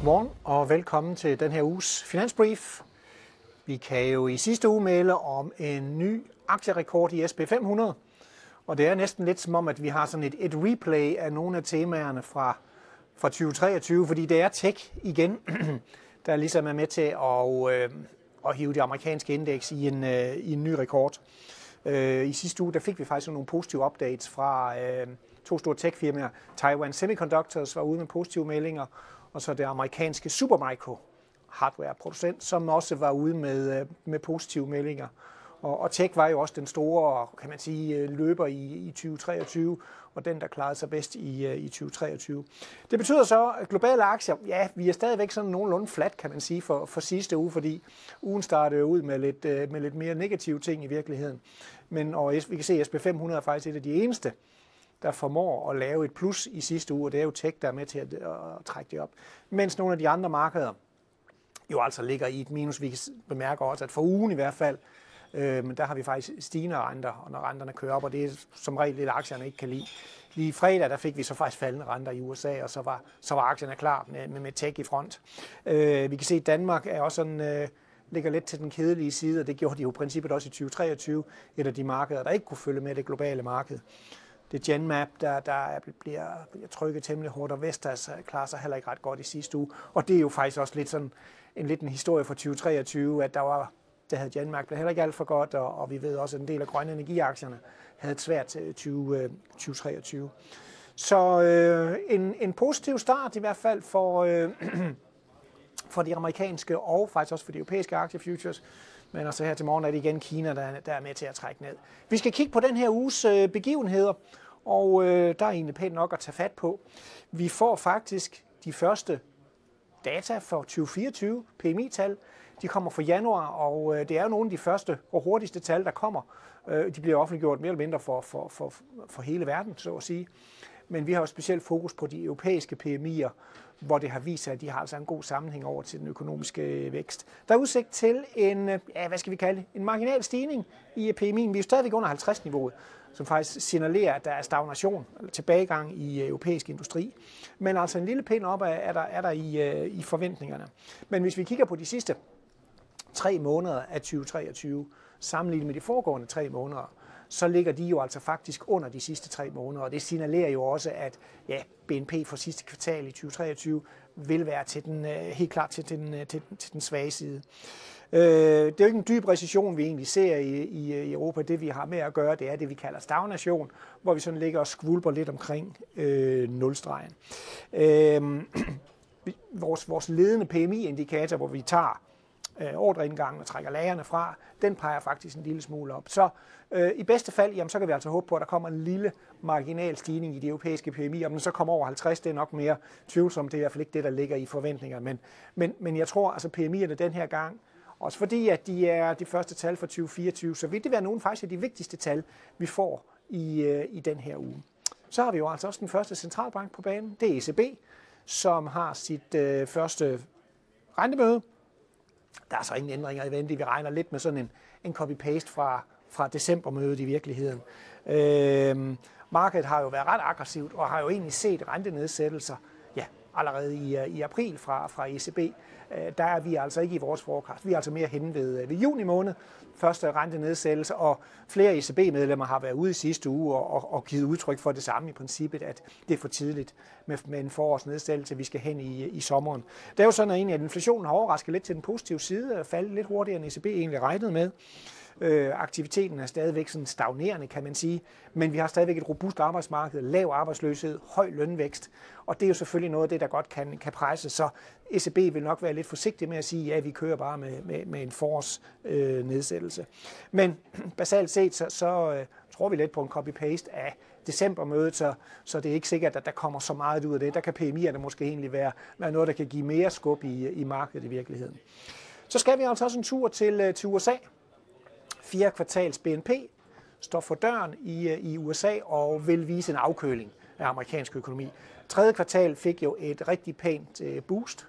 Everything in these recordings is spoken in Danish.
Godmorgen og velkommen til den her uges Finansbrief. Vi kan jo i sidste uge melde om en ny aktierekord i SP 500. Og det er næsten lidt som om, at vi har sådan et, et replay af nogle af temaerne fra, fra 2023, fordi det er tech igen, der ligesom er med til at, øh, at hive det amerikanske indeks i en, øh, i en ny rekord. Øh, I sidste uge der fik vi faktisk nogle positive updates fra øh, to store tech-firmaer. Taiwan Semiconductors var ude med positive meldinger, og så det amerikanske Supermicro hardware-producent, som også var ude med, øh, med positive meldinger. Og, og tech var jo også den store, kan man sige, øh, løber i, i 2023, og den, der klarede sig bedst i, øh, i 2023. Det betyder så, at globale aktier, ja, vi er stadigvæk sådan nogenlunde flat, kan man sige, for, for sidste uge, fordi ugen startede ud med lidt, med lidt mere negative ting i virkeligheden. Men og vi kan se, at SP500 er faktisk et af de eneste, der formår at lave et plus i sidste uge, og det er jo tech, der er med til at, at trække det op. Mens nogle af de andre markeder jo altså ligger i et minus. Vi kan bemærke også, at for ugen i hvert fald, øh, men der har vi faktisk stigende renter, og når renterne kører op, og det er som regel det, aktierne ikke kan lide. Lige fredag, der fik vi så faktisk faldende renter i USA, og så var, så var aktierne klar med, med, med tech i front. Øh, vi kan se, at Danmark er også sådan, øh, ligger lidt til den kedelige side, og det gjorde de jo i princippet også i 2023, et af de markeder, der ikke kunne følge med det globale marked det Genmap, der, der bliver, bliver trykket temmelig hårdt, og Vestas øh, klarer sig heller ikke ret godt i sidste uge. Og det er jo faktisk også lidt sådan en, lidt en historie fra 2023, at der var der havde Genmap blev heller ikke alt for godt, og, og vi ved også, at en del af grønne energiaktierne havde et svært 20, 2023. Øh, Så øh, en, en positiv start i hvert fald for, øh, for de amerikanske og faktisk også for de europæiske aktiefutures. Men altså her til morgen er det igen Kina, der, der er med til at trække ned. Vi skal kigge på den her uges øh, begivenheder, og øh, der er egentlig pænt nok at tage fat på. Vi får faktisk de første data for 2024, PMI-tal. De kommer fra januar, og øh, det er jo nogle af de første og hurtigste tal, der kommer. Øh, de bliver offentliggjort mere eller mindre for, for, for, for hele verden, så at sige. Men vi har jo specielt fokus på de europæiske PMI'er, hvor det har vist sig, at de har altså en god sammenhæng over til den økonomiske øh, vækst. Der er udsigt til en, øh, ja, hvad skal vi kalde det, en marginal stigning i øh, PMI'en. Vi er jo stadigvæk under 50-niveauet, som faktisk signalerer, at der er stagnation eller tilbagegang i europæisk industri. Men altså en lille pind op er der, er der i, i forventningerne. Men hvis vi kigger på de sidste tre måneder af 2023, sammenlignet med de foregående tre måneder, så ligger de jo altså faktisk under de sidste tre måneder, og det signalerer jo også, at ja, BNP for sidste kvartal i 2023 vil være til den, øh, helt klart til den, øh, til, til den svage side. Øh, det er jo ikke en dyb recession, vi egentlig ser i, i, øh, i Europa. Det vi har med at gøre, det er det, vi kalder stagnation, hvor vi sådan ligger og skvulper lidt omkring øh, nulstregen. Øh, vores, vores ledende PMI-indikator, hvor vi tager øh, ordreindgangen og trækker lagerne fra, den peger faktisk en lille smule op. Så øh, i bedste fald, jamen, så kan vi altså håbe på, at der kommer en lille marginal stigning i de europæiske PMI. Om den så kommer over 50, det er nok mere tvivlsomt. Det er i hvert fald ikke det, der ligger i forventninger. Men, men, men jeg tror, altså PMI'erne den her gang, også fordi at de er de første tal for 2024, så vil det være nogle faktisk af de vigtigste tal, vi får i, øh, i den her uge. Så har vi jo altså også den første centralbank på banen. Det er ECB, som har sit øh, første rentemøde der er så ingen ændringer i vente. Vi regner lidt med sådan en, en copy-paste fra, fra decembermødet i virkeligheden. Øh, markedet har jo været ret aggressivt og har jo egentlig set rentenedsættelser ja, allerede i, øh, i april fra, fra ECB. Øh, der er vi altså ikke i vores forecast. Vi er altså mere henne ved, øh, ved juni måned, første rentenedsættelse, og flere ECB-medlemmer har været ude i sidste uge og, og, og givet udtryk for det samme i princippet, at det er for tidligt med, med en forårsnedsættelse, vi skal hen i, øh, i sommeren. Det er jo sådan, at, at inflationen har overrasket lidt til den positive side og faldet lidt hurtigere, end ECB egentlig regnede med. Øh, aktiviteten er stadigvæk sådan stagnerende, kan man sige, men vi har stadigvæk et robust arbejdsmarked, lav arbejdsløshed, høj lønvækst, og det er jo selvfølgelig noget af det, der godt kan, kan presse. Så ECB vil nok være lidt forsigtig med at sige, ja, vi kører bare med, med, med en forårsnedsættelse. Øh, nedsættelse. men basalt set, så, så øh, tror vi lidt på en copy-paste af decembermødet, så, så det er ikke sikkert, at der kommer så meget ud af det. Der kan PMI'erne måske egentlig være, være noget, der kan give mere skub i, i markedet i virkeligheden. Så skal vi altså også en tur til, øh, til USA, Fjerde kvartals BNP står for døren i, øh, i USA og vil vise en afkøling af amerikansk økonomi. Tredje kvartal fik jo et rigtig pænt øh, boost.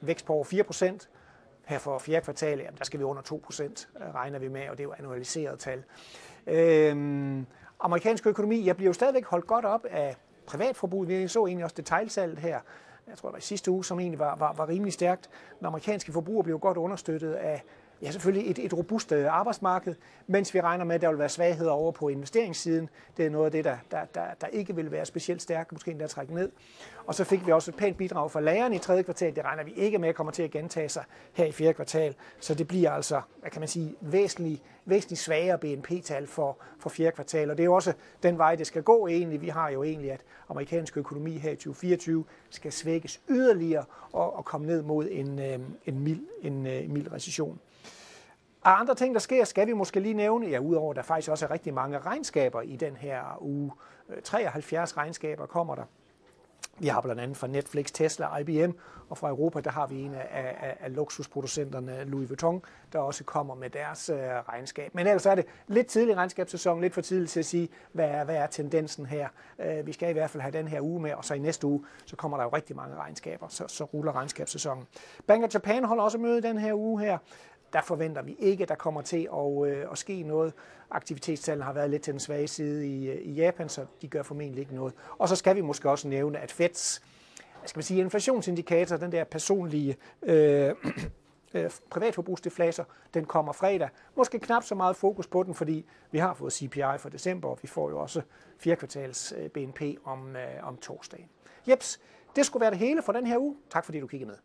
Vækst på over 4 procent. Her for fjerde kvartal, jamen, der skal vi under 2 procent, øh, regner vi med, og det er jo annualiseret tal. Øhm, amerikansk økonomi, jeg bliver jo stadigvæk holdt godt op af privatforbruget. Vi så egentlig også detaljsalget her jeg tror det var i sidste uge, som egentlig var, var, var rimelig stærkt. Den amerikanske forbruger blev godt understøttet af ja, selvfølgelig et, et robust øh, arbejdsmarked, mens vi regner med, at der vil være svagheder over på investeringssiden. Det er noget af det, der, der, der, der ikke vil være specielt stærkt, måske endda trække ned. Og så fik vi også et pænt bidrag fra lægerne i tredje kvartal. Det regner vi ikke med at kommer til at gentage sig her i fjerde kvartal. Så det bliver altså, hvad kan man sige, væsentligt, væsentligt svagere BNP-tal for, for fjerde kvartal. Og det er jo også den vej, det skal gå egentlig. Vi har jo egentlig, at amerikansk økonomi her i 2024 skal svækkes yderligere og, og komme ned mod en, øh, en, mild, en, en mild recession. Og andre ting, der sker, skal vi måske lige nævne, ja, udover at der faktisk også er rigtig mange regnskaber i den her uge. Øh, 73 regnskaber kommer der. Vi har blandt andet fra Netflix, Tesla, IBM, og fra Europa, der har vi en af, af, af luksusproducenterne, Louis Vuitton, der også kommer med deres øh, regnskab. Men ellers er det lidt tidlig regnskabssæson, lidt for tidligt til at sige, hvad er, hvad er tendensen her. Øh, vi skal i hvert fald have den her uge med, og så i næste uge, så kommer der jo rigtig mange regnskaber, så, så ruller regnskabssæsonen. Bank of Japan holder også møde den her uge her der forventer vi ikke, at der kommer til at, øh, at ske noget. Aktivitetstallene har været lidt til den svage side i, øh, i Japan, så de gør formentlig ikke noget. Og så skal vi måske også nævne, at Feds skal man sige, inflationsindikator, den der personlige øh, øh, privatforbrugsdeflator, den kommer fredag. Måske knap så meget fokus på den, fordi vi har fået CPI for december, og vi får jo også fjerde kvartals øh, BNP om, øh, om torsdagen. Jeps, det skulle være det hele for den her uge. Tak fordi du kiggede med.